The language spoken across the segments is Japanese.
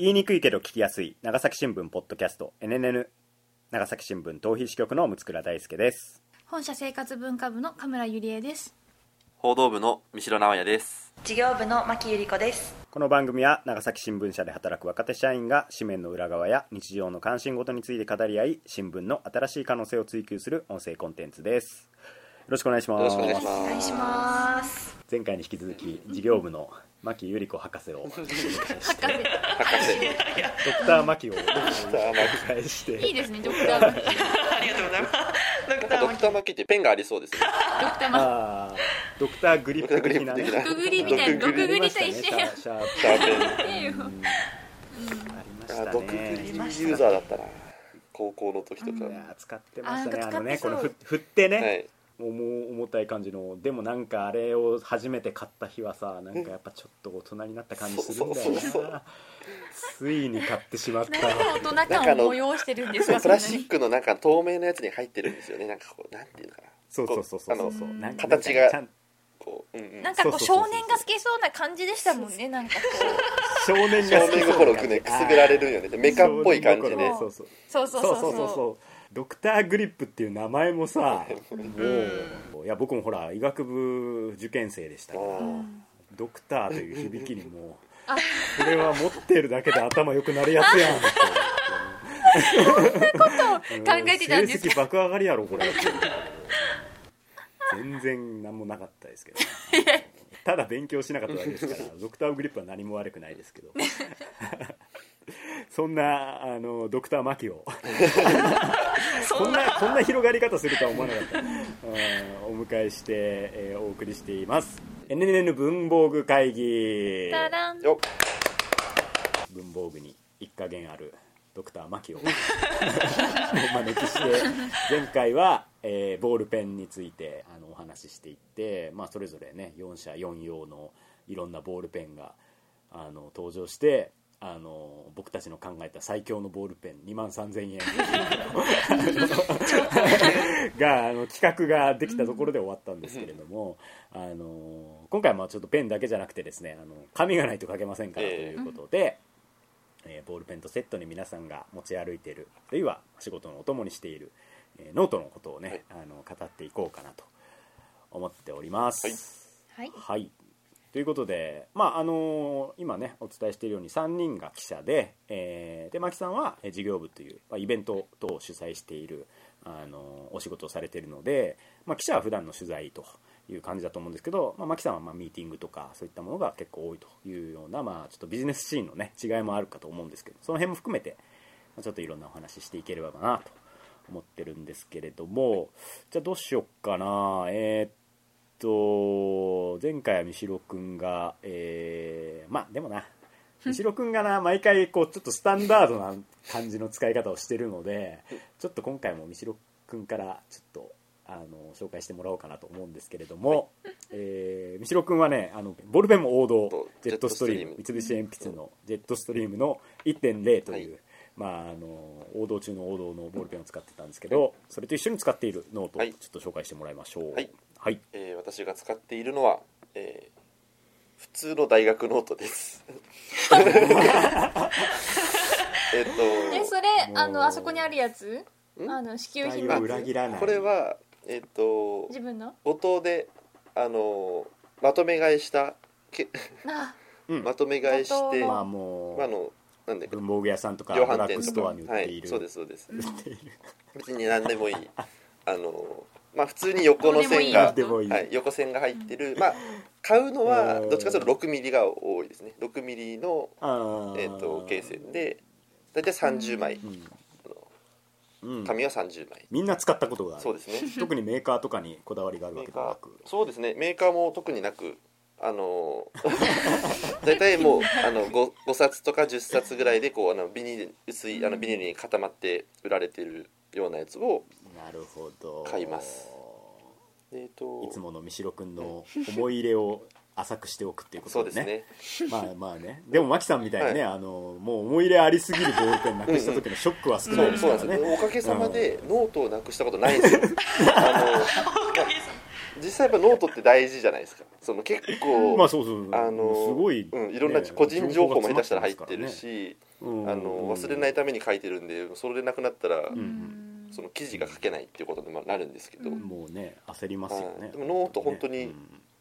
言いにくいけど聞きやすい長崎新聞ポッドキャスト NNN 長崎新聞逃避支局の六倉大輔です。本社生活文化部の神村ゆりえです。報道部の三城直也です。事業部の牧由里子です。この番組は長崎新聞社で働く若手社員が紙面の裏側や日常の関心事について語り合い新聞の新しい可能性を追求する音声コンテンツです。よろしくお願いします。よろしくお願いします。お願いします。前回に引き続き事業部の牧由里子博士をお迎えして。博士。ドクター牧をお迎えして。いいですねドクタードクありがとうございます。ドクタードクターマッキーってペンがありそうですね。ターマあードクターグリップ的な毒グリみたいな。毒グリと一緒シャやーシャーペン。えようん。ありましたあ毒グリねユーザーだったな。高校の時とか、いやー使ってましたね。ああのねこのふ振ってね、はい重重たい感じの。でもなんかあれを初めて買った日はさなんかやっぱちょっと大人になった感じするんだよそうそうそうなついに買ってしまった。なんで大人感を催してるんですかプラスチックのなんか透明なやつに入ってるんですよね。なんかこうなんていうのかな。そうそうそうそう。そうこうんな。んか形がなんかちゃんこう、うんうん、なんかこうそうそうそうそう。少年が好きそうな感じでしたもんね。なんかこ少年が少年心くくねくすぐられるよね。メカっぽい感じでそうそううそうそうそう。そそそううそうそうドクターグリップっていう名前もさもういや僕もほら医学部受験生でしたからドクターという響きにもあこれは持ってるだけで頭良くなるやつやんって。考えてたんです成績爆上がりやろこれ。全然何もなかったですけど。ただ勉強しなかっただけですからドクターグリップは何も悪くないですけど そんなあのドクターマキを。こんなこんな広がり方するとは思わなかった、うんお迎えして、えーお送りしています。NNN 文房具会議。タランよ文房具に一加減あるドクターマキを。お招きして前回は、えーボールペンについてあのお話ししていって、まあ、それぞれね4社4用のいろんなボールペンがあの登場してあの僕たちの考えた最強のボールペン2万3000円。があの企画ができたところで終わったんですけれども、あの今回はまあちょっとペンだけじゃなくてですねあの紙がないと書けませんからということで、えーボールペンとセットに皆さんが持ち歩いているあるいは仕事のお供にしている、えーノートのことをね、あの語っていこうかなと思っております。はい。はいということで、まああの今ねお伝えしているように3人が記者で,、えーで牧さんは事業部という、まあ、イベント等を主催している、あのお仕事をされているので、まあ、記者は普段の取材という感じだと思うんですけど、まあ、牧さんはまミーティングとかそういったものが結構多いというような、まあ、ちょっとビジネスシーンの、ね、違いもあるかと思うんですけどその辺も含めて、ま、ちょっといろんなお話ししていければなと思ってるんですけれどもじゃあどうしよっかな。えーっと前回は三代君がえーまあでもな。三代君がな 毎回こうちょっとスタンダードな感じの使い方をしてるのでちょっと今回も三代君からちょっとあの紹介してもらおうかなと思うんですけれども、えー三代君はねあのボールペンも王道とジェットストリーム三菱鉛筆のジェットストリームの1.0という、はい。まあ、あの王道中の王道のボールペンを使ってたんですけど、それと一緒に使っているノートをはい。ちょっと紹介してもらいましょう。はい、はい。えー私が使っているのは、えー普通の大学ノートです。えっとえそれあのあそこにあるやつ？ん？あの支給品の裏切らない。これはえっと自分の？音であのまとめ買いしたけ まとめ買いして、元まあまもう、あ、あのなんで文房具屋さんとか量ドラッグ販店とかストアに売っている、はい、そうですそうです。別に何でもいい。あのまあ普通に横の線がはい、横線が入ってる、まあ買うのはうん。どっちかというと6ミリが多いですね。6ミリの、えー、と罫線で大体30枚、紙は30枚、みんな使ったことがある。そうですね。特にメーカーとかにこだわりがあるわメーカーけではなく。そうですね。メーカーも特になくあの 大体もうあの 5, 5冊とか10冊ぐらいでこうあのビニール薄いあのビニールに固まって売られてるようなやつをなるほど。買います。えっ、といつもの三代君の思い入れを浅くしておくっていうことですね。まあまあね。でも牧さんみたいにね、あのもう思い入れありすぎるボールペンなくした時のショックは少ないですからね。なんですよ。おかげさまでノートをなくしたことないんですよ。あの、ま実際やっぱノートって大事じゃないですか。その結構、まあそうそうあのすごい、うん、いろんなね個人情報も下手したら入ってるし、あの忘れないために書いてるんでそれでなくなったら、ん。その記事が書けないっていうことにもなるんですけど、うん。もうね焦りますよね。はい。でもノート本当にうん。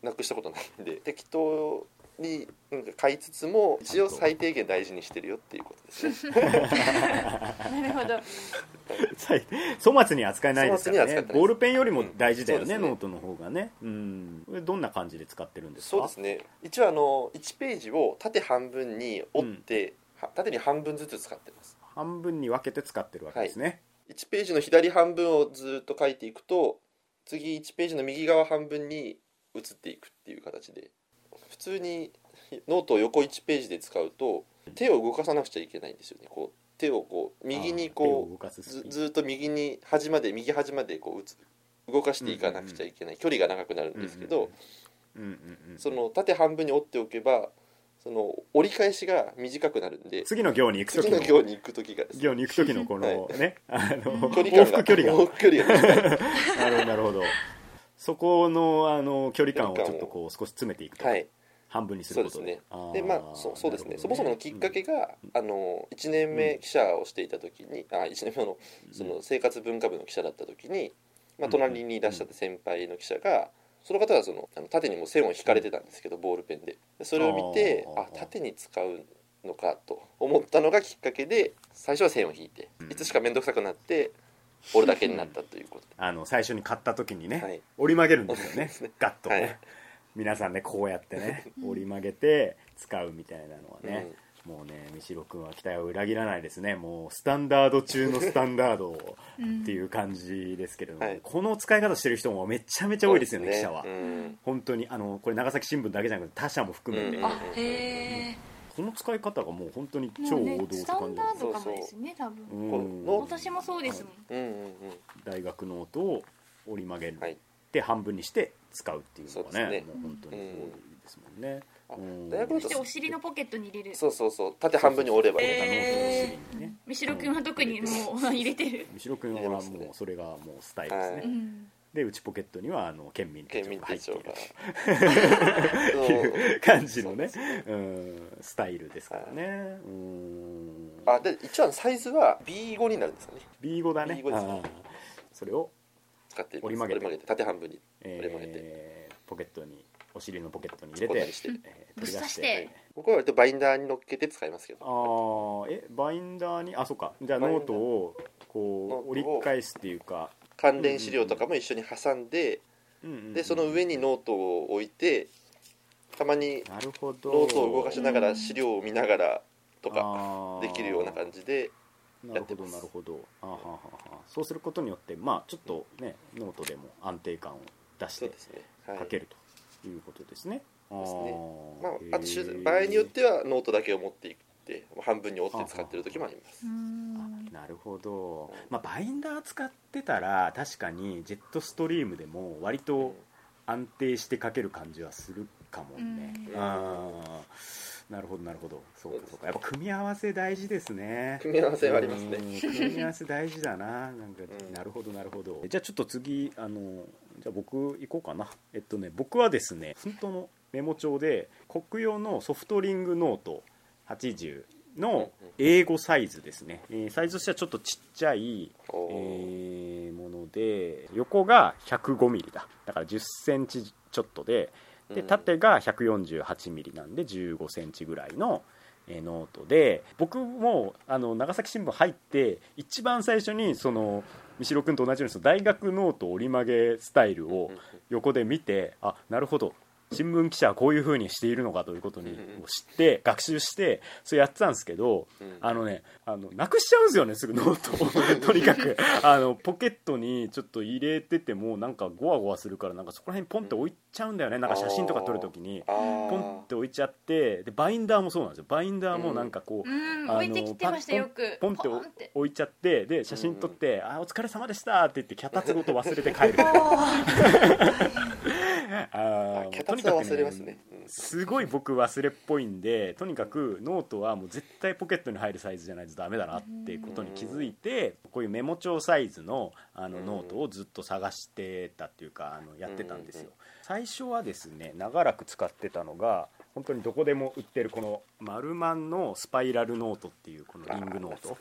なくしたことないんで適当になんか書いつつも一応最低限大事にしてるよっていうことですね。なるほど。はい粗末に扱えないですからね。ボールペンよりも大事だよね,、うんね。ノートの方がね。うん。どんな感じで使ってるんですか？そうですね。一応あの1ページを縦半分に折って、は縦に半分ずつ使ってます。半分に分けて使ってるわけですね、1ページの左半分をずっと書いていくと次1ページの右側半分に移っていくっていう形で普通にノートを横1ページで使うと手を動かさなくちゃいけないんですよね。こう手をこう右にこうずずっと右に端まで右端までこう打つ動かしていかなくちゃいけない、距離が長くなるんですけど、その縦半分に折っておけばその折り返しが短くなるんで次の行に行く時の次の行に行く時がね行に行く時のこのね、あの距離往感が。復距離が。往復距離が。短 いなるほどなるほどそこのあの距離感をちょっとこう少し詰めていくと、はい。半分にすることそうですね。でまあそうそうですね。そもそものきっかけが、あの1年目記者をしていた時に、あ1年目のその生活文化部の記者だった時に、まあ、隣にいらっしゃった先輩の記者がその方はそのあの縦にも線を引かれてたんですけどボールペンで。でそれを見てあー。あ縦に使うのかと思ったのがきっかけで最初は線を引いてうん。いつしか面倒くさくなって折るだけになったということで。あの最初に買った時にね、はい。折り曲げるんですよね。ガッとね、はい。皆さんねこうやってね折り曲げて使うみたいなのはね、もうね三代君は期待を裏切らないですね。もうスタンダード中のスタンダードっていう感じですけれども、はいこの使い方してる人もめちゃめちゃ多いですよねそう記者は、うん。本当にあのこれ長崎新聞だけじゃなくて他社も含めて、うん。あへえこの使い方がもう本当に超王道ってスタン感じなんですダードかもですね多分。うん。私もそうですもん。うんうんうん。大学ノートを折り曲げる、はい。で半分にして使うっていうのがねね。もう本当に多いですもんね、あうん。大学ノートそしてお尻のポケットに入れる。そうそうそう。縦半分に折ればね、ノー。トのえ尻にね。三代君は特にもう入れてる。三代君はもうそれがもうスタイルですね、はい。うんで内ポケットにはあの県民手帳県民が入っている。と いう感じのねそうんスタイルですからね。うん。あで一応サイズは B5 になるんですかね。B5 だね。B5 ですね。それを、使っています。折り曲げて。縦半分に折り曲げて、えーポケットにお尻のポケットに入れてして。えー取り出しぶっ刺して。て僕は割とバインダーに乗っけて使いますけど。ああえバインダーにあそうか。じゃあノートをこう折り返すっていうか、関連資料とかも一緒に挟んで、でその上にノートを置いてたまにノートを動かしながら資料を見ながらとかかできるような感じでなるほどなるほど。あははははそうすることによってまあちょっとねノートでも安定感を出して書けるということですね、ですね。あー。まあ、あと場合によってはノートだけを持っていって半分に折って使ってる時もあります。うんなるほど、まあ、バインダー使ってたら確かにジェットストリームでも割と安定して書ける感じはするかもね、うん。ああ。なるほどなるほど。そうかそうか。やっぱ組み合わせ大事ですね。組み合わせはありますね。うん。組み合わせ大事だななんか、うん。なるほどなるほど。じゃあちょっと次あのじゃあ僕行こうかな。えっとね僕はですね本当のメモ帳で国用のソフトリングノート80の英語サイズですね、えーサイズとしてはちょっとちっちゃい、えーもので横が105ミリだ。だから1 0センチちょっとでうん。縦が148ミリなんで15センチぐらいのえーノートで。僕もあの長崎新聞入って一番最初にその三代君と同じようにその大学ノート折り曲げスタイルを横で見てあなるほど新聞記者はこういうふうにしているのかということにうん知って学習してそれやってたんですけどうん。あのねあのなくしちゃうんですよねすぐノートを。とにかくあのポケットにちょっと入れててもなんかゴワゴワするからなんかそこら辺ポンって置いちゃうんだよね。なんか写真とか撮るときにポンって置いちゃってでバインダーもそうなんですよ。バインダーもなんかこう、置いてきてましたよく。ポンって置いちゃってで写真撮って「あお疲れ様でした」って言って脚立ごと忘れて帰る あー脚立は忘れますね。すごい僕忘れっぽいんでとにかくノートはもう絶対ポケットに入るサイズじゃないとダメだなっていうことに気づいてこういうメモ帳サイズのあのうん。ノートをずっと探してたっていうかあのやってたんですよ。最初はですね長らく使ってたのが本当にどこでも売ってるこのマルマンのスパイラルノートっていうこのリングノート。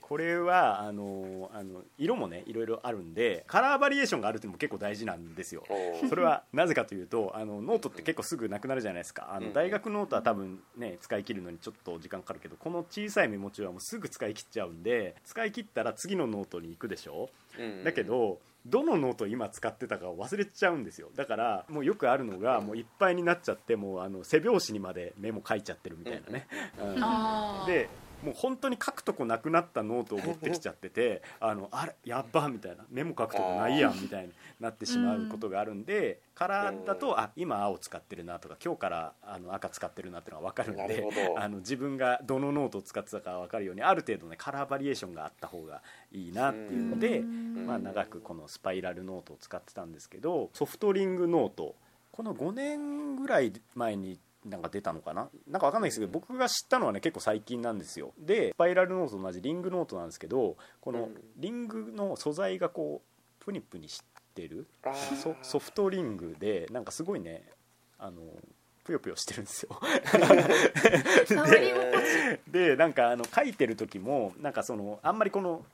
これはあのあの色もねいろいろあるんでカラーバリエーションがあるっていうのも結構大事なんですよ。それはなぜかというとあのノートって結構すぐなくなるじゃないですか。あうん。の大学ノートは多分ね使い切るのにちょっと時間かかるけどこの小さいメモ帳はもうすぐ使い切っちゃうんで使い切ったら次のノートに行くでしょ。うん。だけどどのノート今使ってたかを忘れちゃうんですよ。だからもうよくあるのがもういっぱいになっちゃってもうあの背表紙にまでメモ書いちゃってるみたいなね、うん。でもう本当に書くとこなくなったノートを持ってきちゃってて あのあれやっばみたいなメモ書くとこないやんみたいになってしまうことがあるんで、カラーだとあ今青使ってるなとか今日からあの赤使ってるなっていうのが分かるんであの自分がどのノートを使ってたか分かるようにある程度ねカラーバリエーションがあった方がいいなっていうので、うん。まあ、長くこのスパイラルノートを使ってたんですけどソフトリングノート。この5年ぐらい前になんか出たのかな？なんかわかんないですけど僕が知ったのはね結構最近なんですよ。でスパイラルノートと同じリングノートなんですけどこのうん。リングの素材がこうプニプニしてるソソフトリングでなんかすごいねあのぷよぷよしてるんですよ。触り心地。でなんかあの書いてる時もなんかそのあんまりこの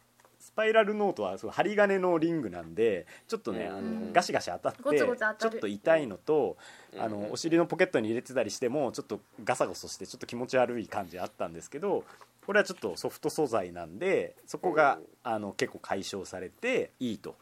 スパイラルノートはそう針金のリングなんでちょっとね、あうん。のガシガシ当たってちょっと痛いのと、うん。あのお尻のポケットに入れてたりしてもちょっとガサゴソしてちょっと気持ち悪い感じあったんですけどこれはちょっとソフト素材なんでそこがうんあの結構解消されていいと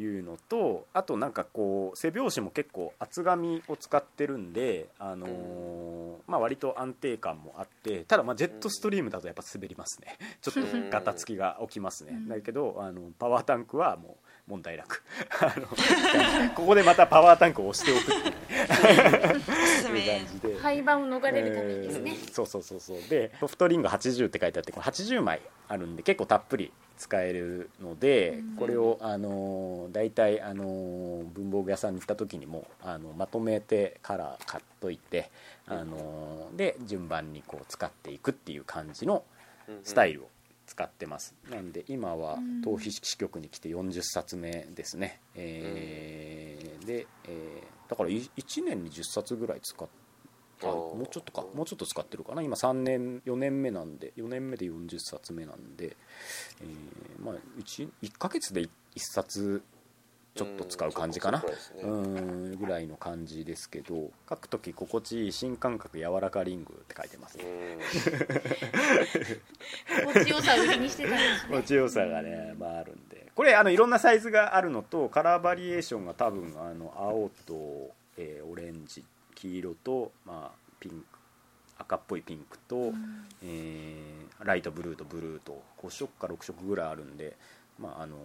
いうのとあとなんかこう背表紙も結構厚紙を使ってるんで、あのーまあ、割と安定感もあってただまあジェットストリームだとやっぱ滑りますね。ちょっとガタつきが起きますね、うん。だけどあのパワータンクはもう問題なく。あのここでまたパワータンクを押しておくっていう。感じで。廃盤を逃れるためにですね。えーそうそうそうそう。でソフトリング80って書いてあってこれ80枚あるんで結構たっぷり使えるので、うん。これをあのー大体あのー文房具屋さんに行った時にもあのまとめてカラー買っといて、あのーで順番にこう使っていくっていう感じのスタイルを使ってます。なんで今はうん。逃避支局に来て40冊目ですね、えーで、えーだから1年に10冊ぐらい使ってもうちょっとか。もうちょっと使ってるかな。今3年4年目なんで4年目で40冊目なんで、えーまあ 1, 1ヶ月で1冊ちょっと使う感じかな。うんうんぐらいの感じですけど書く時心地いい新感覚柔らかリングって書いてますね。心地よさを売りにしてたんですね。心地よさがね、まあ、あるんで。これあのいろんなサイズがあるのとカラーバリエーションが多分あの青と、えーオレンジ黄色と、まあ、ピンク赤っぽいピンクと、えーライトブルーとブルーと5色か6色ぐらいあるんで、まあ、あの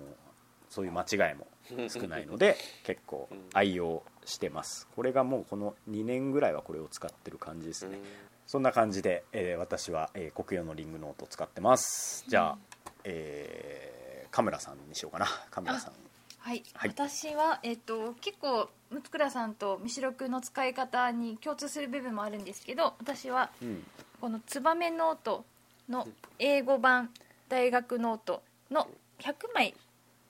そういう間違いも少ないので結構愛用してます。これがもうこの2年ぐらいはこれを使ってる感じですね、そんな感じで、えー私は、えー国用のリングノートを使ってます。じゃあ、えーカメラさんにしようかな。カメラさん。はい、はい。私は、えっと、結構六倉さんと三代君の使い方に共通する部分もあるんですけど私はうん。この「ツバメノート」の英語版大学ノートの100枚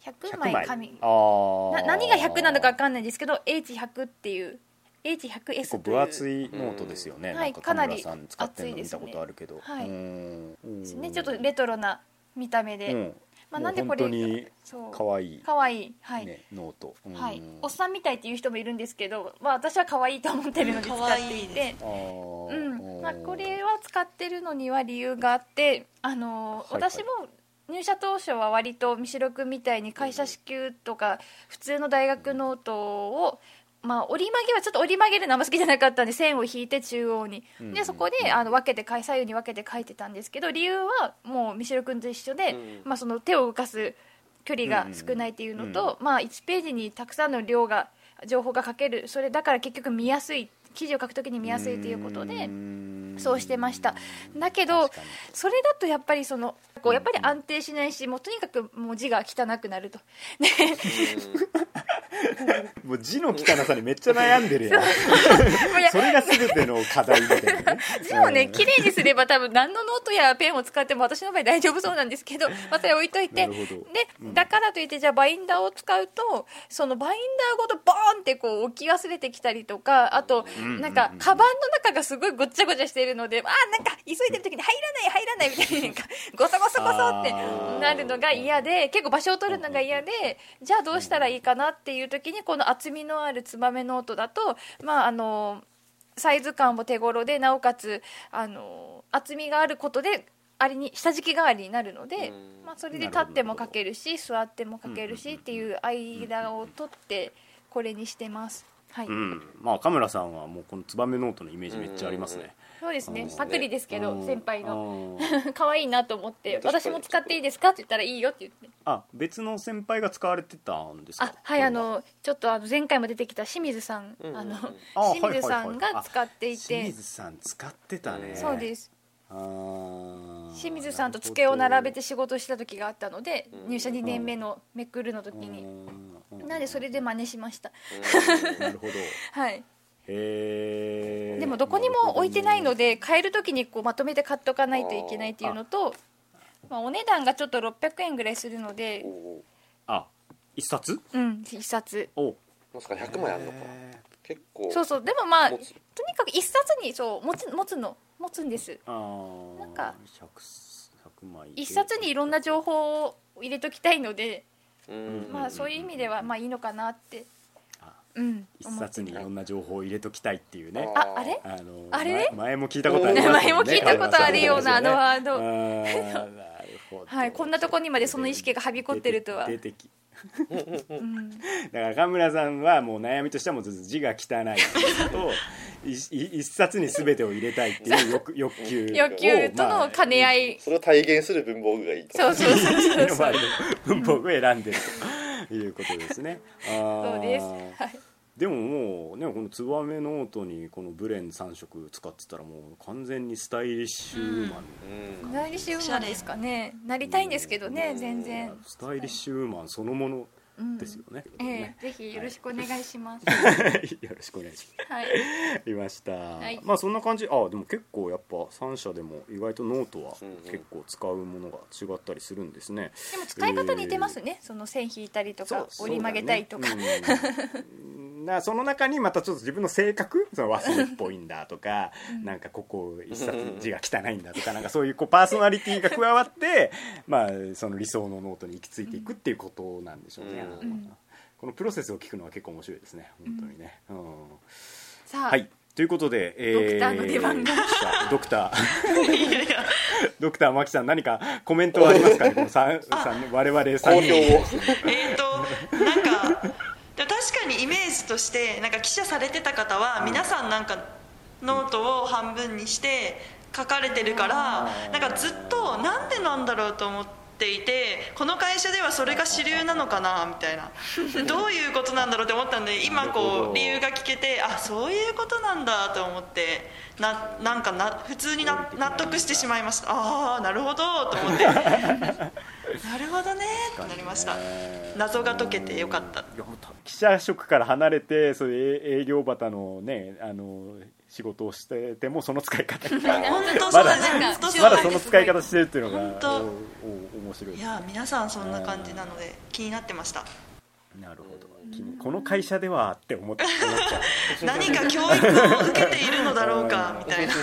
100枚紙。あ何が100なのか分かんないんですけど H100 っていう H100S 結構という。分厚いノートですよね、うん。なんかカはいかなりメラさん使ってるの見たことあるけど、厚い。ですね。はいですねちょっとレトロな見た目で、うん。まあ、もうんなでこれ本当にそう。可愛い。かわい。いはい、ねノート、うん。はい、おっさんみたいっていう人もいるんですけど、まあ、私は可愛いと思ってるので使ってい可愛いてうん。まあ、これは使ってるのには理由があって、あのーはいはい。私も入社当初は割と三代君みたいに会社支給とか普通の大学ノートを、まあ、折り曲げはちょっと折り曲げるのあんま好きじゃなかったんで線を引いて中央に。うんでそこであの分けて左右に分けて書いてたんですけど理由はもう三代君と一緒で、うんまあ、その手を動かす距離が少ないっていうのと、まあ、1ページにたくさんの量が情報が書ける。それだから結局見やすい記事を書くときに見やすいということでん。そうしてました。だけどそれだとやっぱりそのこうやっぱり安定しないしもうとにかくもう字が汚くなると。でもう字の汚さにめっちゃ悩んでるやん。それが全ての課題みたいなね。字をねうん。綺麗にすれば多分何のノートやペンを使っても私の場合大丈夫そうなんですけど、まあ、それ置いといて。なるほど。でだからといってじゃあバインダーを使うとそのバインダーごとボーンってこう置き忘れてきたりとかあとんなんかカバンの中がすごいごっちゃごちゃしているのであーなんか急いでる時に入らない入らないみたいになんかゴソゴソゴソってなるのが嫌で結構場所を取るのが嫌でじゃあどうしたらいいかなっていう時にこの厚みのあるツバメノートだとまああのサイズ感も手頃でなおかつあの厚みがあることであれに下敷き代わりになるので、うん。まあ、それで立っても書けるし座っても書けるしっていう間を取ってこれにしてます。はい、うん。まあ岡村さんはもうこのツバメノートのイメージめっちゃありますね。そうですね。うんパクリですけどうん。先輩の。うん。可愛いなと思って私も使っていいですか？って言ったらいいよって言って。あ別の先輩が使われてたんですか？あはいあのちょっとあの前回も出てきた清水さん、うんあのあ清水さんが使っていて、清水さん使ってたね。そうです清水さんと机を並べて仕事した時があったのでうん。入社2年目のめくるの時に。うん。なんでそれで真似しました。なるほど。はい。へえでもどこにも置いてないので買える時にこうまとめて買っとかないといけないっていうのとまあ、お値段がちょっと600円ぐらいするので。あ一冊？うん一冊。おまさか100枚あるのか。へ結構そうそうでもまあとにかく一冊にそう持つ持つの持つんです。ーあーなんか100 100枚一冊にいろんな情報を入れときたいので、うん。まあそういう意味ではまあいいのかなってあうん一冊にいろんな情報を入れときたいっていうね。ああれ？あのあれ？前前も聞いたことありますもんね。前も聞いたことあるようなあのワード。はいこんなとこにまでその意識がはびこってるとは。出てきうんだから赤村さんはもう悩みとしてはもうずっと字が汚いっていうのといい一冊に全てを入れたいっていう欲 欲求。を欲求との兼ね合いそれを体現する文房具がいいとそうそうそうそうそう。文房具を選んでるということですね。そうです。はいでももうねこのツバメノートにこのブレン3色使ってたらもう完全にスタイリッシュウーマン、うん。何しウーマンですかね。なりたいんですけどね全然。スタイリッシュウーマンそのもの。うんですよね、ええぜひよろしくお願いします。よろしくお願いします。はい。いました、い。まあそんな感じ。あでも結構やっぱ3社でも意外とノートはうんうん。結構使うものが違ったりするんですね、でも使い方似てますね、その線引いたりとか折り曲げたりとか、そうん。だからその中にまたちょっと自分の性格その忘れっぽいんだとか、なんかここ一冊字が汚いんだとか なんかそういうこうパーソナリティが加わって、まあ、その理想のノートに行き着いていくっていうことなんでしょうね、うん。このプロセスを聞くのは結構面白いですね。本当にね、うん。さあ、はい。ということで、えドクターの出番が ドクター。ドクターマキさん何かコメントはありますか？ね この三三我々3人。えー、となんかでも確かにイメージとしてなんか記者されてた方は皆さんなんかノートを半分にして書かれてるからなんかずっとなんでなんだろうと思っていてこの会社ではそれが主流なのかなみたいな。どういうことなんだろうって思ったんで今こう理由が聞けてあそういうことなんだと思ってななんかな普通にな納得してしまいました。ああなるほどと思って。なるほどねってなりました。謎が解けてよかった。記者職から離れてそういう営営業旗のねあの仕事をしててもその使い方まだまだその使い方してるっていうのが面白いいや皆さんそんな感じなので気になってました。なるほど。君この会社ではって思って思っちゃう。何か教育を受けているのだろうかみたいな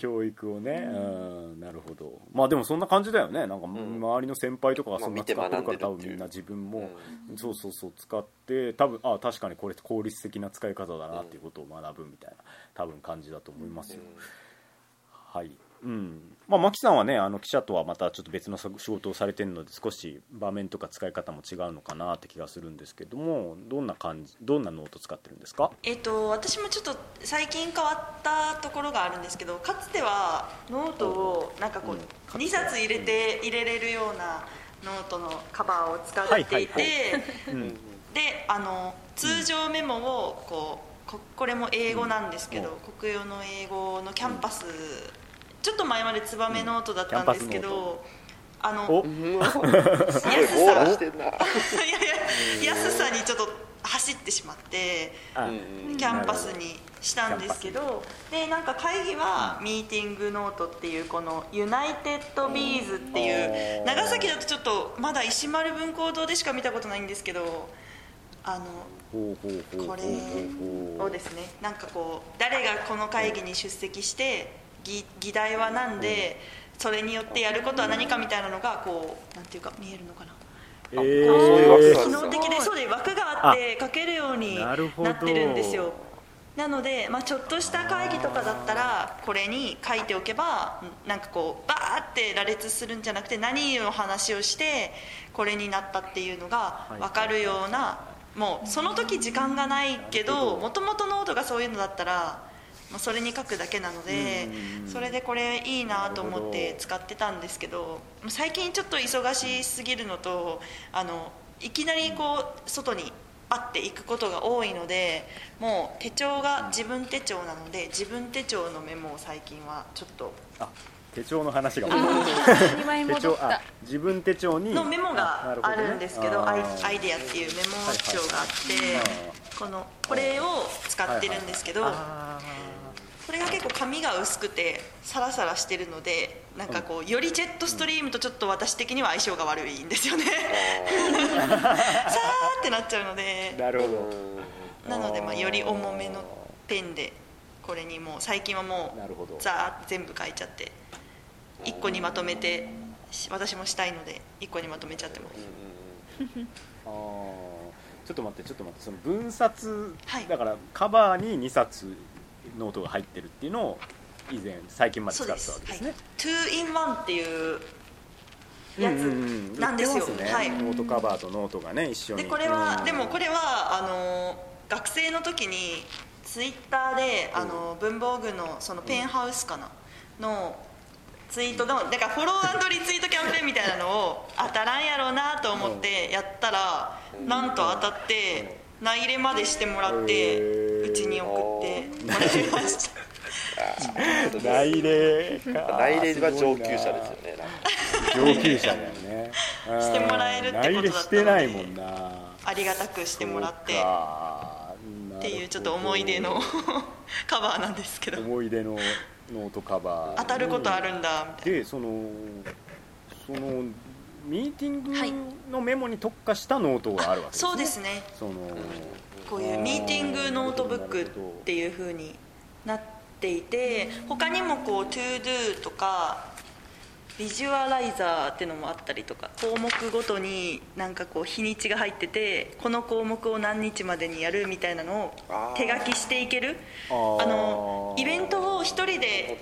教育をね、うん、なるほど。まあでもそんな感じだよね。なんか周りの先輩とかがそんな使ってるから多分みんな自分も、そうそうそう使って多分あ確かにこれ効率的な使い方だなっていうことを学ぶみたいな多分感じだと思いますよ、はいうん。まあ、牧さんはねあの記者とはまたちょっと別の仕事をされてるので少し場面とか使い方も違うのかなって気がするんですけどもどんな感じどんなノート使ってるんですか？えっと私もちょっと最近変わったところがあるんですけどかつてはノートをなんかこうん。う2冊入れて入れれるようなノートのカバーを使っていて、うん。であの通常メモをこうここれも A5なんですけど、うん。コクヨの A5のキャンパス、ちょっと前までツバメノートだったんですけど、あのお？うんすご いやいや安さにちょっと走ってしまってキャンパスにしたんですけどでなんか会議はミーティングノートっていうこのユナイテッドビーズっていううん長崎だとちょっとまだ石丸文工堂でしか見たことないんですけどあのこれをですねなんかこう誰がこの会議に出席して議議題は何でそれによってやることは何かみたいなのがこうなんていうか見えるのかな。えそういう枠がある機能的でそうで枠があって書けるようになってるんですよ。なので、まあ、ちょっとした会議とかだったらこれに書いておけばなんかこうバーって羅列するんじゃなくて何の話をしてこれになったっていうのが分かるようなもうその時時間がないけどもともとノートがそういうのだったらまあそれに書くだけなのでうん。それでこれいいなと思って使ってたんですけど最近ちょっと忙しすぎるのとあのいきなりこう外にバッて行くことが多いのでもう手帳が自分手帳なので自分手帳のメモを最近はちょっとあ手帳の話が。あー2枚手帳あ自分手帳に。のメモがあるんですけどアイあー。アイデアっていうメモ帳があってはいはいこのこれを使ってるんですけどあこれが結構紙が薄くてサラサラしてるのでなんかこうよりジェットストリームとちょっと私的には相性が悪いんですよね。さーってなっちゃうのーで。なるほど。なのでまあより重めのペンでこれにもう最近はもなるほど。うザーって全部書いちゃって1個にまとめてし私もしたいので1個にまとめちゃってます。あー。ちょっと待ってちょっと待ってその分冊、はい。だからカバーに2冊ノートが入ってるっていうのを以前最近まで使ってたわけですね。2 in 1ってい。うやうんうんうん。つなんですよ、すね。はいノートカバーとノートがね一緒に。でこれは、うん。でもこれはあの学生の時にツイッターであの文房具のそのペンハウスかな？のツイートのだからフォローリツイートキャンペーンみたいなのを当たらんやろうなと思ってやったらなんと当たって名入れまでしてもらってうちに送ってもらいました内例か内例は上級者ですよね。上級者だよねしてもらえるってことだったので内例してないもんな。ありがたくしてもらって。っかていうちょっと思い出の カバーなんですけど。思い出のノートカバー。当たることあるんだみたいな。でそのそのミーティンはい。グのメモに特化したノートがあるわけですね。そうですね。そのこういうミーティングノートブックっていう風になっていて他にもこう ToDo とかビジュアライザーっていうのもあったりとか項目ごとになんかこう日にちが入っててこの項目を何日までにやるみたいなのを手書きしていける。あのイベントを一人なるで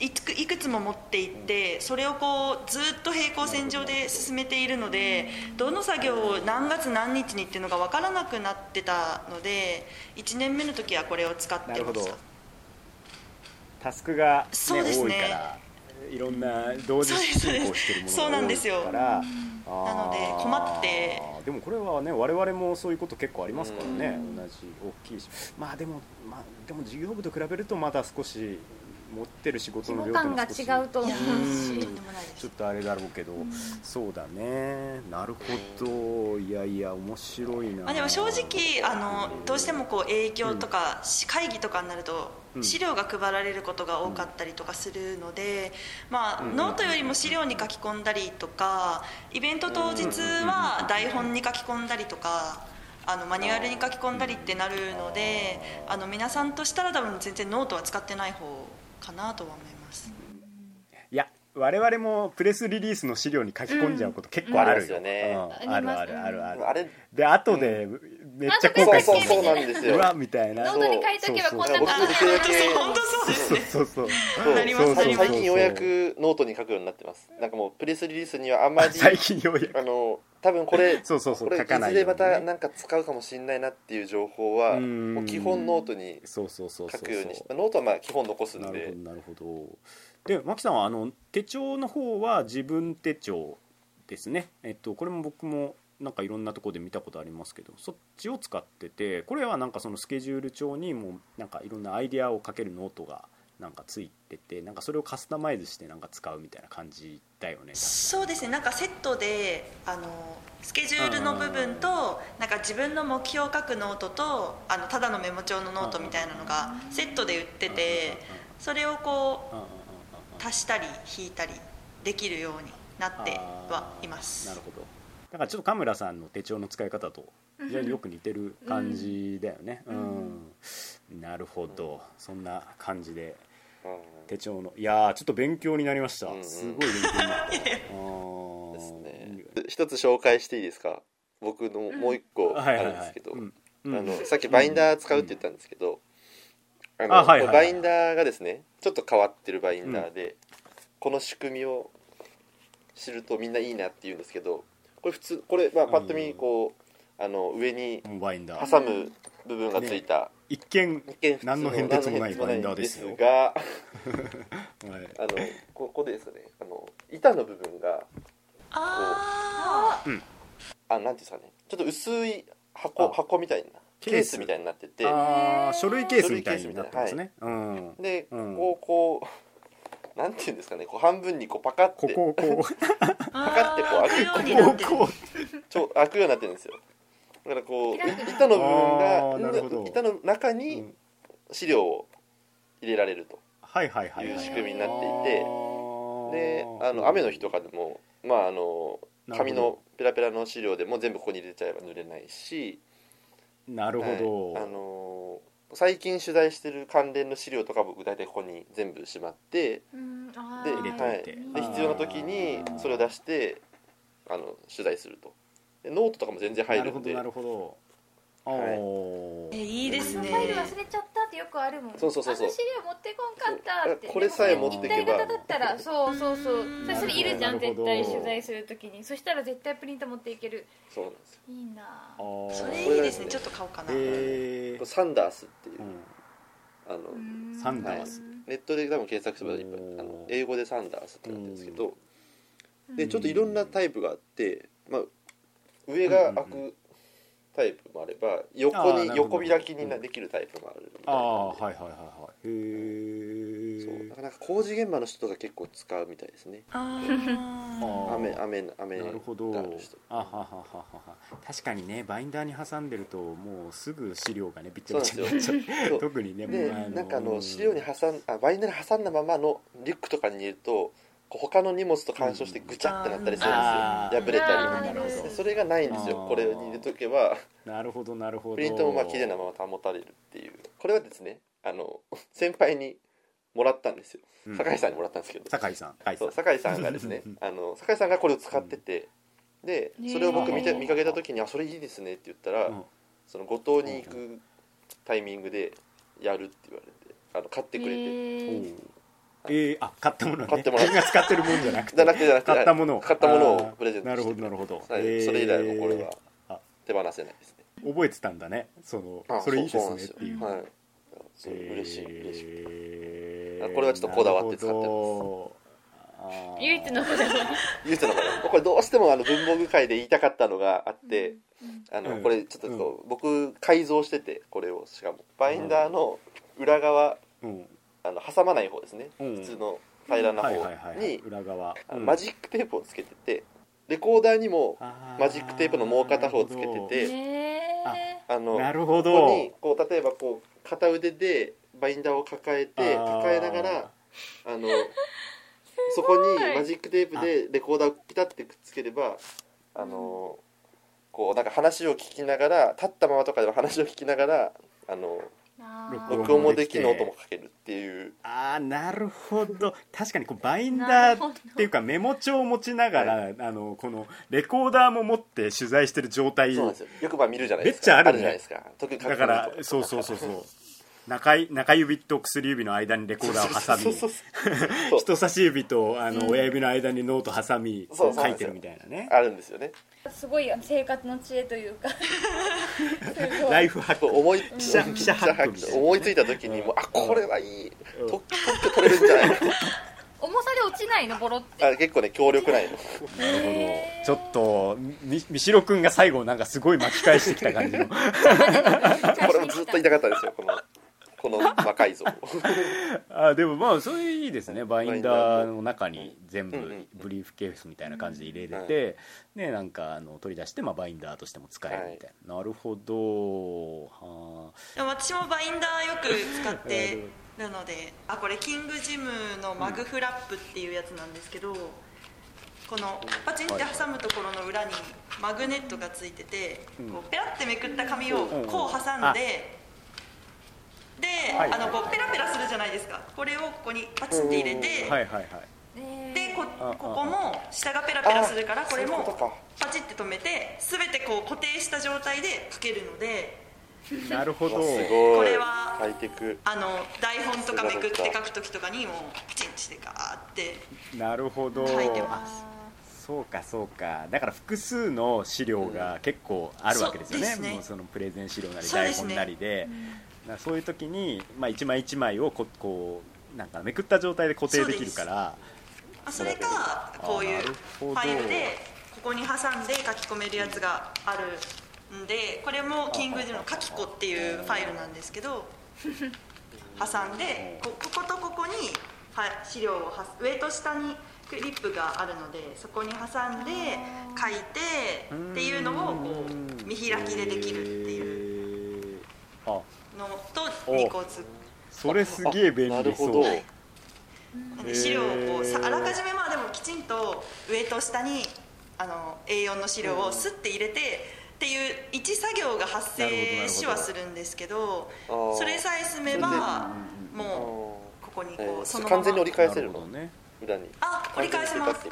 いくいくつも持っていってそれをこうずっと平行線上で進めているのでどの作業を何月何日にっていうのが分からなくなってたので1年目の時はこれを使ってなるほど。ましたタスクが、ねそうですね。多いろんな同時進行してるものが多いから。なので困って。でもこれはね我々もそういうこと結構ありますからね。うん同じ大きいし。まあでもまあでも事業部と比べるとまだ少し持ってる仕事の規模感が違うと思うし。ちょっとあれだろうけど、そうだね。なるほど。いやいや面白いな。まあ、でも正直あのどうしてもこう影響とか、し会議とかになるとうん。資料が配られることが多かったりとかするので、まあ、うん。ノートよりも資料に書き込んだりとかイベント当日は台本に書き込んだりとか。あのマニュアルに書き込んだりってなるのであの皆さんとしたら多分全然ノートは使ってない方かなとは思います。いや我々もプレスリリースの資料に書き込んじゃうこと結構あるよ、うん。ありますよね。うん。あるあるあるある。あれで後でめっちゃ後そう悔する。そうそうなんですよ。うわみたいな。ノートに書いとけばこんなそう感じそう僕できるだけ本当そう。ですね。そうそうそう。最近ようやくノートに書くようになってます。なんかもうプレスリリースにはあんまり最近ようやく。あの多分これそうそうそうこれ書かないいずれまたなんか使うかもしれないなっていう情報はうん。もう基本ノートにそうそうそうそう書くようにしてノートはまあ基本残すんなるほでどなるほど。で牧さんはあの手帳の方はジブン手帳ですね。えっとこれも僕もなんかいろんなところで見たことありますけどそっちを使っててこれはなんかそのスケジュール帳にもなんかいろんなアイデアをかけるノートがなんかついててなんかそれをカスタマイズしてなんか使うみたいな感じだよねそうですねなんかセットであのスケジュールの部分となんか自分の目標を書くノートとあのただのメモ帳のノートみたいなのがセットで売っててそれをこう足したり引いたりできるようになってはいます。なるほどだからちょっとカムラさんの手帳の使い方と非常によく似てる感じだよね。うん、なるほど。そんな感じでうん。手帳の。いやーちょっと勉強になりました、うん。うんすごい勉強になった。ね一つ紹介していいですか？僕のもう一個あるんですけど、さっきバインダー使うって言ったんですけど、あのあはいはいはいバインダーがですねちょっと変わってるバインダーで、この仕組みを知るとみんないいなって言うんですけどこれ普通これ、まあ、パッと見こう、あの上にもうバインダー。挟む部分がついた、一見一見普通何の変哲もないバインダーでですが はい。あのここでですね。あの板の部分がああなんていうんですかね。ちょっと薄い箱あ。箱みたいなケース。みたいになってて。書類ケースみたいになってますね、うん。で、うん。こうこうなんていうんですかねこう半分にこうパカって。ここをこパカってこう開くようになってるこちょ開くようになってるんですよ。だからこう開く板の部あーなるほど。分が板の中うにん。資料を入れられると。はいはいはいい。うはい仕組みになっていて。であの雨の日とかでもまああの紙のペラペラの資料でも全部ここに入れちゃえば濡れないし。なるほど、はい。あの最近取材してる関連の資料とか僕大体ここに全部しまってで,、はい。で必要な時にそれを出してあの取材すると。でノートとかも全然入るんで。なるほどなるほどはい。えいいですね。ファイル忘れちゃったってよくあるもんそうそうそうそう。資料持ってこんかったって。そう。これさえ持ってけば。一体型だったらそうそうそう。それそれいるじゃん絶対取材するときに。そしたら絶対プリント持っていける。そうなんですよ。いいなそれいいですね。ちょっと買おうかな。へー。これサンダースっていう、うん。あのうん。サンダース。ネットで多分検索すればいっぱい。おーあの英語でサンダースってなってるんですけど。うん。でちょっといろんなタイプがあって、まあ、上が開うんうんくタイプもあれば横に横開きになできるタイプもあるみたいあな。あはいはいはいはいへえそう。なかなか工事現場の人が結構使うみたいですね。あ あ雨雨雨なるほど。があははははは確かにねバインダーに挟んでるともうすぐ資料がねびっちゃびちゃになっちゃう。特にねでもうなんかあの資料に挟んあバインダーに挟んだままのリュックとかに入れると他の荷物と干渉してぐちゃってなったりするんですよ。破れたり。それがないんですよ。これに入れとけば。なるほどなるほど。プリントもまあ綺麗なまま保たれるっていう。これはですねあの 先輩にもらったんですよ。うん。酒井さんにもらったんですけど、酒井さん。酒井さそうん酒井さんがですねあの酒井さんがこれを使っててでそれを僕見て見かけた時に「あそれいいですね」って言ったら、うん。その五島に行くタイミングでやるって言われてあの買ってくれて、えー、あ買ったものね。買ってもらっ君が使ってるもんじゃなくて。じゃなくてじゃなくて買ったもの。を買ったものをプレゼントなるほどなるほど、はいえーそれ以来もうこれはあ。手放せないですね。覚えてたんだね。そのあそれいいですそうなんねってい。うはい嬉しい嬉しい。えーあこれはちょっとこだわって使ってます唯一のこだわり。言うてのかなこれどうしてもあの文房具会で言いたかったのがあって、あのうん。これちょっとこう、僕改造しててこれを。しかもバインダーの裏側うんあの挟まない方ですね、うん。普通の平らな方に裏側、マジックテープをつけててレコーダーにもマジックテープのもう片方をつけててへあのなるほど。ここにこう例えばこう片腕でバインダーを抱えて抱えながらあのそこにマジックテープでレコーダーをピタッてくっつければあのこうなんか話を聞きながら立ったままとかでも話を聞きながらあの録録音もできる音もかけるっていう。ああなるほど。確かにこうバインダーっていうかメモ帳を持ちながら、あのこのレコーダーも持って取材してる状態そうなんですよ。よくまあ見るじゃないですか。めっちゃあるね。じゃないですか。特にだからそうそうそうそう中い中指と薬指の間にレコーダーを挟み 人差し指とあの親指の間にノート挟みそうそう書いてるみたいなね。あるんですよね。すごい生活の知恵というか。ライフハック。思い記者 記者ハック思いついた時にもうあこれはいい。うん。特特許取れるんじゃないか思重さで落ちないのボロって。あ結構ね強力ないの。なるほど。ちょっとみみしろくんが最後なんかすごい巻き返してきた感じの。これもずっと言いたかったですよこのこの魔改造 あでもまあそれいいですね。バインダーの中に全部ブリーフケースみたいな感じで入れれて、ねなんかあの取り出して、まあ、バインダーとしても使えるみたいな、なるほど。は私もバインダーよく使ってるのであこれキングジムのマグフラップっていうやつなんですけどこのパチンって挟むところの裏にマグネットがついててうん。こうペラってめくった紙をうんこう挟んでではい。あのこうペラペラするじゃないですか。これをここにパチンって入れあてはいはいはい。でこあここも下がペラペラするからあこれもパチって止めて全てこう固定した状態で書けるので。なるほど。わすごい。これはあの台本とかめくって書く時とかにもきちんとしてガーってなるほど。書いてます。そうかそうか。だから複数の資料が結構あるわけですよね,、そうですね。もうそのプレゼン資料なり台本なりでだそういう時に、まあ、一枚一枚をここうなんかめくった状態で固定できるから。あそれかこういうファイルでここに挟んで書き込めるやつがあるんでこれもキングジムの書き子っていうファイルなんですけど挟んでここことここには資料をは上と下にクリップがあるのでそこに挟んで書いてっていうのをこう見開きでできるっていう。うあのと2個ずそれすげえ便利そう。なんで資料をこうあらかじめまあでもきちんと上と下にあの A4 の資料をスッて入れてっていう一作業が発生しはするんですけどそれさえ済めばもうここにえこうそのまま。ー完全に折り返せるの？ね。裏に。あ折り返せます。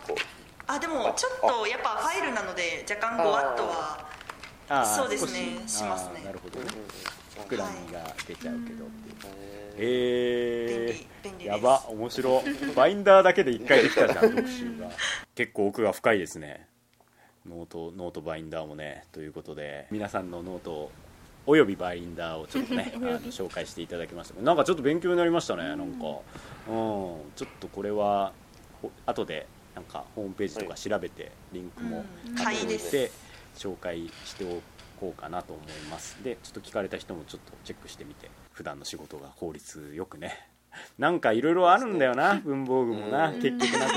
あでもちょっとやっぱファイルなので若干ごワットはそうですね少し。ますね。なるほどね膨らみが出ちゃうけどっていう。やば面白バインダーだけで一回できたじゃん特集が。結構奥が深いですね。ノートノートバインダーもね。ということで皆さんのノートおよびバインダーをちょっとね あの紹介していただきました。なんかちょっと勉強になりましたねなんか。うん。ちょっとこれはほ後でなんかホームページとか調べてリンクもうん。貼っておいて紹介しておこうかなと思います。でちょっと聞かれた人もちょっとチェックしてみて普段の仕事が効率よくね。なんかいろいろあるんだよな文房具もなうん。結局なんか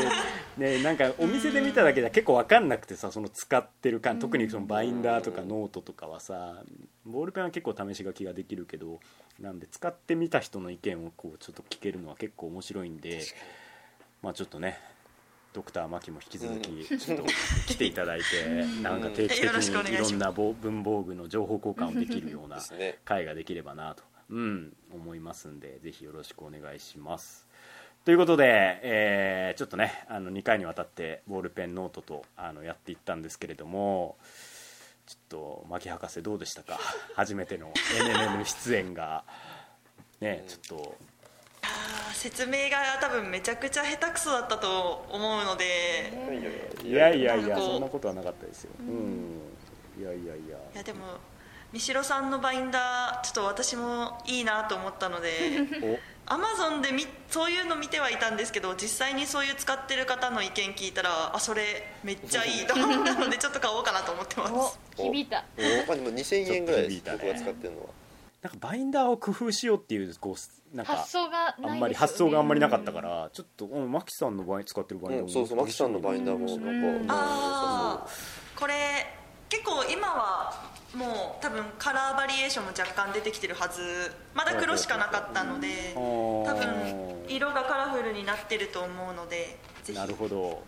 ねなんかお店で見ただけじゃ結構分かんなくてさその使ってる感特にそのバインダーとかノートとかはさボールペンは結構試し書きができるけどなんで使ってみた人の意見をこうちょっと聞けるのは結構面白いんでまあちょっとねドクター牧も引き続きちょっと来ていただいてなんか定期的にいろんなぼ文房具の情報交換をできるような会ができればなと、うん、思いますんでぜひよろしくお願いします。ということで、えーちょっとねあの2回にわたってボールペンノートとあのやっていったんですけれどもちょっと牧博士どうでしたか？初めての NNN 出演がねちょっと説明が多分めちゃくちゃ下手くそだったと思うので。いやいやいやそんなことはなかったですよ。うん。いやいやいや。いやでも三代さんのバインダーちょっと私もいいなと思ったので。アマゾンでみそういうの見てはいたんですけど実際にそういう使ってる方の意見聞いたらあそれめっちゃいいと思ったのでちょっと買おうかなと思ってます。お。響いたお。まあでも2000円ぐらい僕が使ってるのはなんかバインダーを工夫しようっていうこうなんか発想がないですよね。あんまり発想があんまりなかったからちょっとうんマキさんの場合使ってるバインダーもうんそうそうマキさんのバインダーもなんかうん。ああこれ結構今はもう多分カラーバリエーションも若干出てきてるはず。まだ黒しかなかったので多分色がカラフルになってると思うのでぜひ。なるほど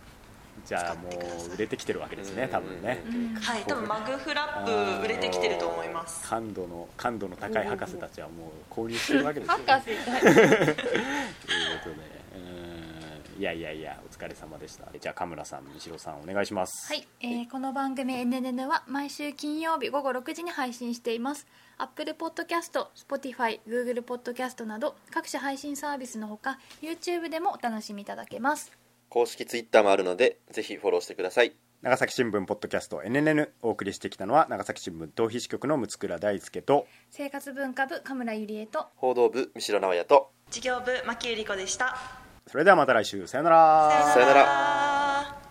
じゃあもう売れてきてるわけですね多分ね。はい多分マグフラップ売れてきてると思います。感度の感度の高い博士たちはもう購入してるわけですよ、ね、博士。ということでうん。いやいやいやお疲れ様でした。じゃあ神村さん三代さんお願いします。はい、えーこの番組「NNN」は毎週金曜日午後6時に配信しています。Apple Podcast、Spotify、Google Podcast など各種配信サービスのほか YouTube でもお楽しみいただけます公式ツイッターもあるのでぜひフォローしてください。長崎新聞ポッドキャスト NNN お送りしてきたのは長崎新聞逃避支局の六倉大輔と生活文化部神村ゆりえと報道部三代直也と事業部牧由里子でした。それではまた来週さよなら。さよなら